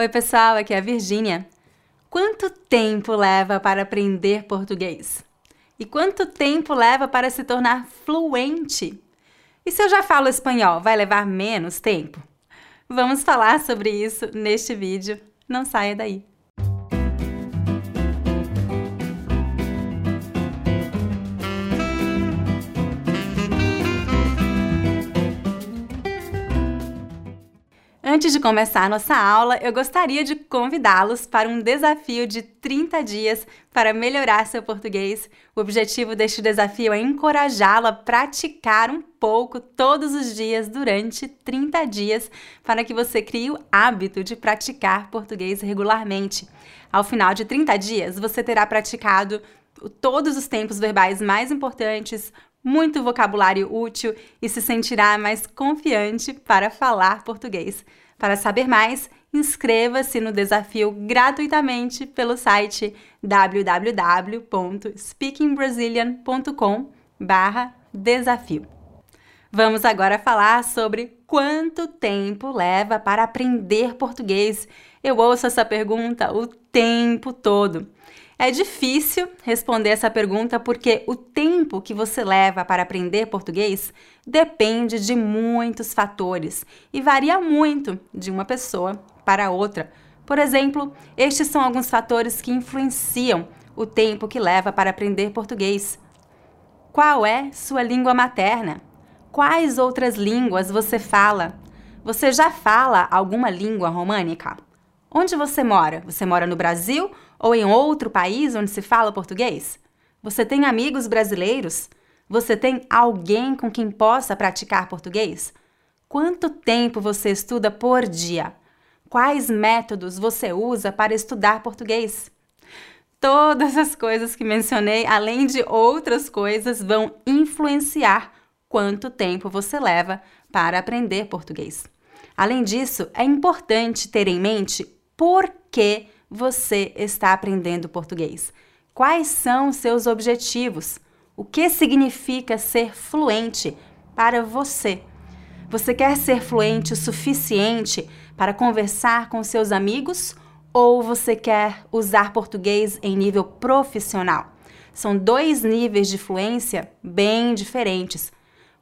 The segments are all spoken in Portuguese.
Oi, pessoal, aqui é a Virgínia. Quanto tempo leva para aprender português? E quanto tempo leva para se tornar fluente? E se eu já falo espanhol, vai levar menos tempo? Vamos falar sobre isso neste vídeo. Não saia daí. Antes de começar nossa aula, eu gostaria de convidá-los para um desafio de 30 dias para melhorar seu português. O objetivo deste desafio é encorajá-lo a praticar um pouco todos os dias durante 30 dias para que você crie o hábito de praticar português regularmente. Ao final de 30 dias, você terá praticado todos os tempos verbais mais importantes, muito vocabulário útil e se sentirá mais confiante para falar português. Para saber mais, inscreva-se no desafio gratuitamente pelo site www.speakingbrazilian.com/desafio. Vamos agora falar sobre quanto tempo leva para aprender português. Eu ouço essa pergunta o tempo todo. É difícil responder essa pergunta porque o tempo que você leva para aprender português depende de muitos fatores e varia muito de uma pessoa para outra. Por exemplo, estes são alguns fatores que influenciam o tempo que leva para aprender português. Qual é sua língua materna? Quais outras línguas você fala? Você já fala alguma língua românica? Onde você mora? Você mora no Brasil ou em outro país onde se fala português? Você tem amigos brasileiros? Você tem alguém com quem possa praticar português? Quanto tempo você estuda por dia? Quais métodos você usa para estudar português? Todas as coisas que mencionei, além de outras coisas, vão influenciar quanto tempo você leva para aprender português. Além disso, é importante ter em mente por que você está aprendendo português. Quais são seus objetivos? O que significa ser fluente para você? Você quer ser fluente o suficiente para conversar com seus amigos ou você quer usar português em nível profissional? São dois níveis de fluência bem diferentes.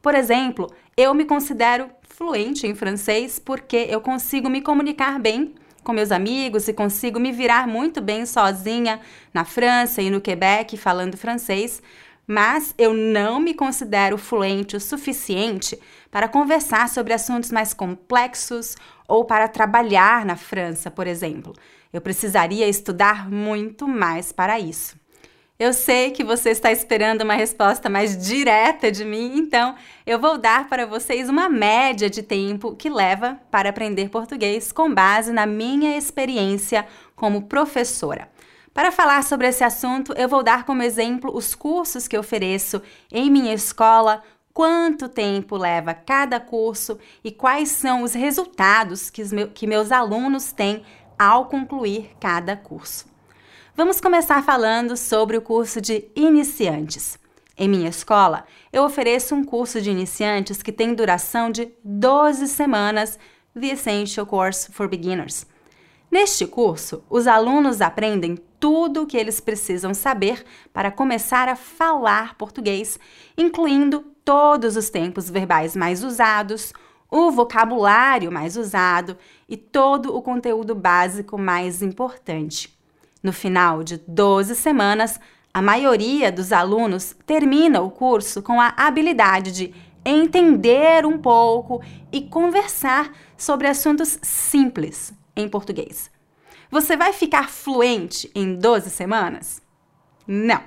Por exemplo, eu me considero fluente em francês porque eu consigo me comunicar bem com meus amigos e consigo me virar muito bem sozinha na França e no Quebec falando francês, mas eu não me considero fluente o suficiente para conversar sobre assuntos mais complexos ou para trabalhar na França, por exemplo. Eu precisaria estudar muito mais para isso. Eu sei que você está esperando uma resposta mais direta de mim, então eu vou dar para vocês uma média de tempo que leva para aprender português com base na minha experiência como professora. Para falar sobre esse assunto, eu vou dar como exemplo os cursos que ofereço em minha escola, quanto tempo leva cada curso e quais são os resultados que, meus alunos têm ao concluir cada curso. Vamos começar falando sobre o curso de iniciantes. Em minha escola, eu ofereço um curso de iniciantes que tem duração de 12 semanas, The Essential Course for Beginners. Neste curso, os alunos aprendem tudo o que eles precisam saber para começar a falar português, incluindo todos os tempos verbais mais usados, o vocabulário mais usado e todo o conteúdo básico mais importante. No final de 12 semanas, a maioria dos alunos termina o curso com a habilidade de entender um pouco e conversar sobre assuntos simples em português. Você vai ficar fluente em 12 semanas? Não.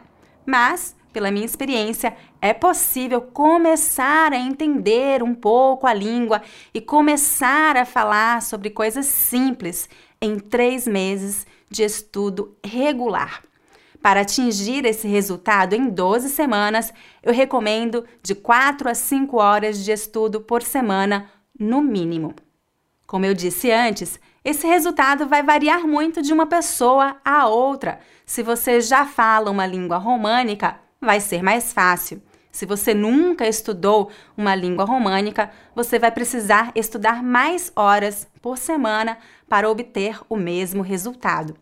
Mas, pela minha experiência, é possível começar a entender um pouco a língua e começar a falar sobre coisas simples em três meses de estudo regular. Para atingir esse resultado em 12 semanas, eu recomendo de 4 a 5 horas de estudo por semana, no mínimo. Como eu disse antes, esse resultado vai variar muito de uma pessoa a outra. Se você já fala uma língua românica, vai ser mais fácil. Se você nunca estudou uma língua românica, você vai precisar estudar mais horas por semana para obter o mesmo resultado.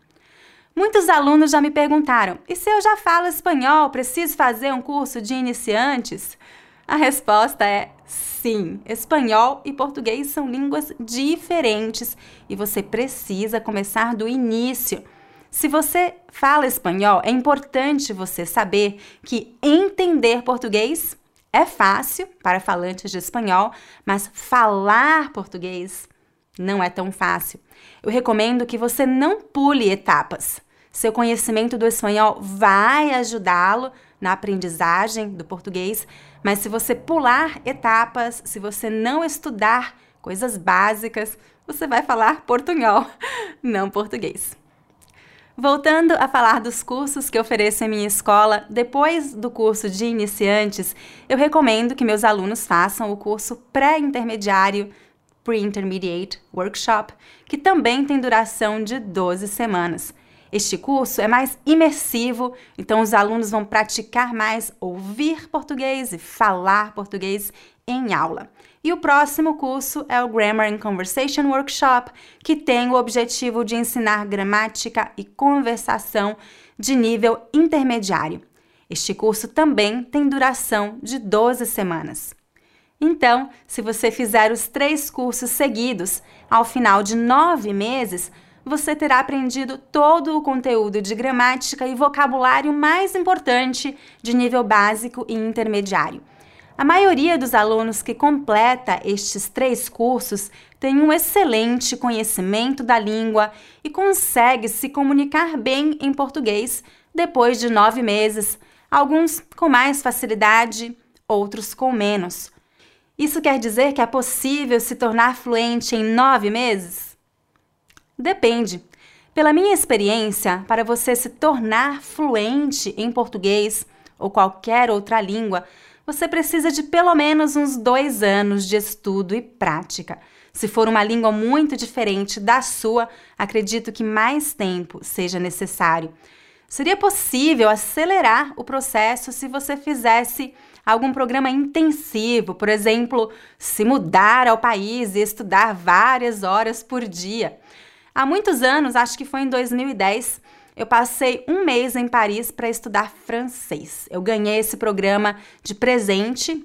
Muitos alunos já me perguntaram: e se eu já falo espanhol, preciso fazer um curso de iniciantes? A resposta é sim. Espanhol e português são línguas diferentes e você precisa começar do início. Se você fala espanhol, é importante você saber que entender português é fácil para falantes de espanhol, mas falar português não é tão fácil. Eu recomendo que você não pule etapas. Seu conhecimento do espanhol vai ajudá-lo na aprendizagem do português, mas se você pular etapas, se você não estudar coisas básicas, você vai falar portunhol, não português. Voltando a falar dos cursos que ofereço em minha escola, depois do curso de iniciantes, eu recomendo que meus alunos façam o curso pré-intermediário Pre-Intermediate Workshop, que também tem duração de 12 semanas. Este curso é mais imersivo, então os alunos vão praticar mais ouvir português e falar português em aula. E o próximo curso é o Grammar and Conversation Workshop, que tem o objetivo de ensinar gramática e conversação de nível intermediário. Este curso também tem duração de 12 semanas. Então, se você fizer os três cursos seguidos, ao final de nove meses, você terá aprendido todo o conteúdo de gramática e vocabulário mais importante de nível básico e intermediário. A maioria dos alunos que completa estes três cursos tem um excelente conhecimento da língua e consegue se comunicar bem em português depois de nove meses, alguns com mais facilidade, outros com menos. Isso quer dizer que é possível se tornar fluente em nove meses? Depende. Pela minha experiência, para você se tornar fluente em português ou qualquer outra língua, você precisa de pelo menos uns dois anos de estudo e prática. Se for uma língua muito diferente da sua, acredito que mais tempo seja necessário. Seria possível acelerar o processo se você fizesse algum programa intensivo, por exemplo, se mudar ao país e estudar várias horas por dia. Há muitos anos, acho que foi em 2010, eu passei um mês em Paris para estudar francês. Eu ganhei esse programa de presente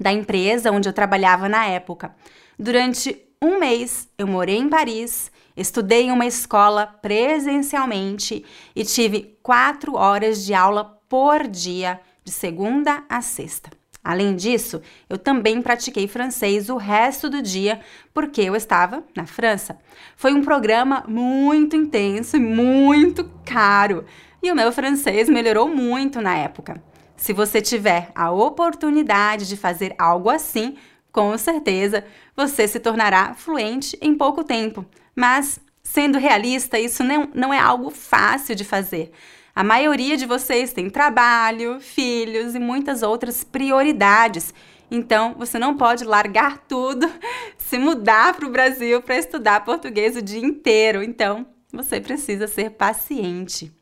da empresa onde eu trabalhava na época. Durante um mês, eu morei em Paris, estudei em uma escola presencialmente e tive quatro horas de aula por dia, de segunda a sexta. Além disso, eu também pratiquei francês o resto do dia porque eu estava na França. Foi um programa muito intenso e muito caro, e o meu francês melhorou muito na época. Se você tiver a oportunidade de fazer algo assim, com certeza você se tornará fluente em pouco tempo. Mas, sendo realista, isso não, não é algo fácil de fazer. A maioria de vocês tem trabalho, filhos e muitas outras prioridades. Então, você não pode largar tudo, se mudar para o Brasil para estudar português o dia inteiro. Então, você precisa ser paciente.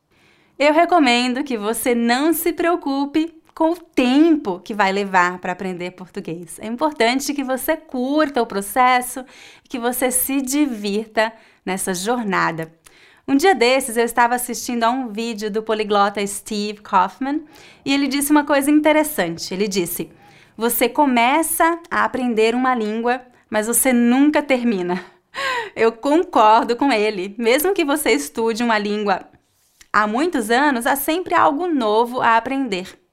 Eu recomendo que você não se preocupe com o tempo que vai levar para aprender português. É importante que você curta o processo e que você se divirta nessa jornada. Um dia desses eu estava assistindo a um vídeo do poliglota Steve Kaufman e ele disse uma coisa interessante. Ele disse: Você começa a aprender uma língua, mas você nunca termina. Eu concordo com ele. Mesmo que você estude uma língua há muitos anos, há sempre algo novo a aprender.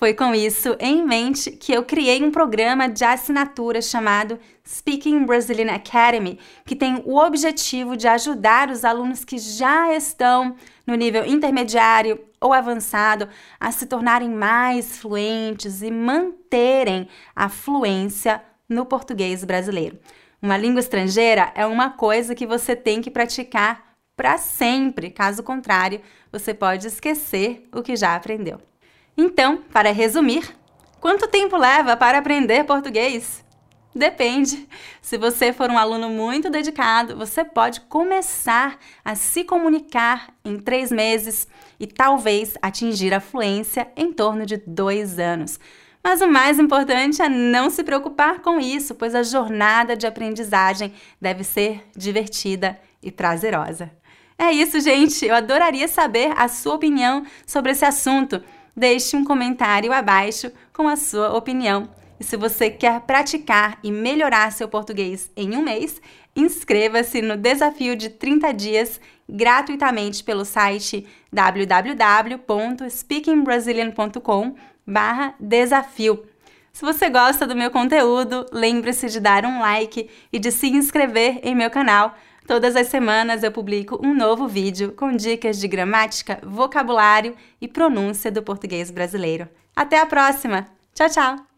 Foi com isso em mente que eu criei um programa de assinatura chamado Speaking Brazilian Academy, que tem o objetivo de ajudar os alunos que já estão no nível intermediário ou avançado a se tornarem mais fluentes e manterem a fluência no português brasileiro. Uma língua estrangeira é uma coisa que você tem que praticar para sempre, caso contrário, você pode esquecer o que já aprendeu. Então, para resumir, quanto tempo leva para aprender português? Depende. Se você for um aluno muito dedicado, você pode começar a se comunicar em três meses e talvez atingir a fluência em torno de dois anos. Mas o mais importante é não se preocupar com isso, pois a jornada de aprendizagem deve ser divertida e prazerosa. É isso, gente. Eu adoraria saber a sua opinião sobre esse assunto. Deixe um comentário abaixo com a sua opinião. E se você quer praticar e melhorar seu português em um mês, inscreva-se no desafio de 30 dias gratuitamente pelo site www.speakingbrasilian.com desafio. Se você gosta do meu conteúdo, lembre-se de dar um like e de se inscrever em meu canal Todas as semanas eu publico um novo vídeo com dicas de gramática, vocabulário e pronúncia do português brasileiro. Até a próxima! Tchau, tchau!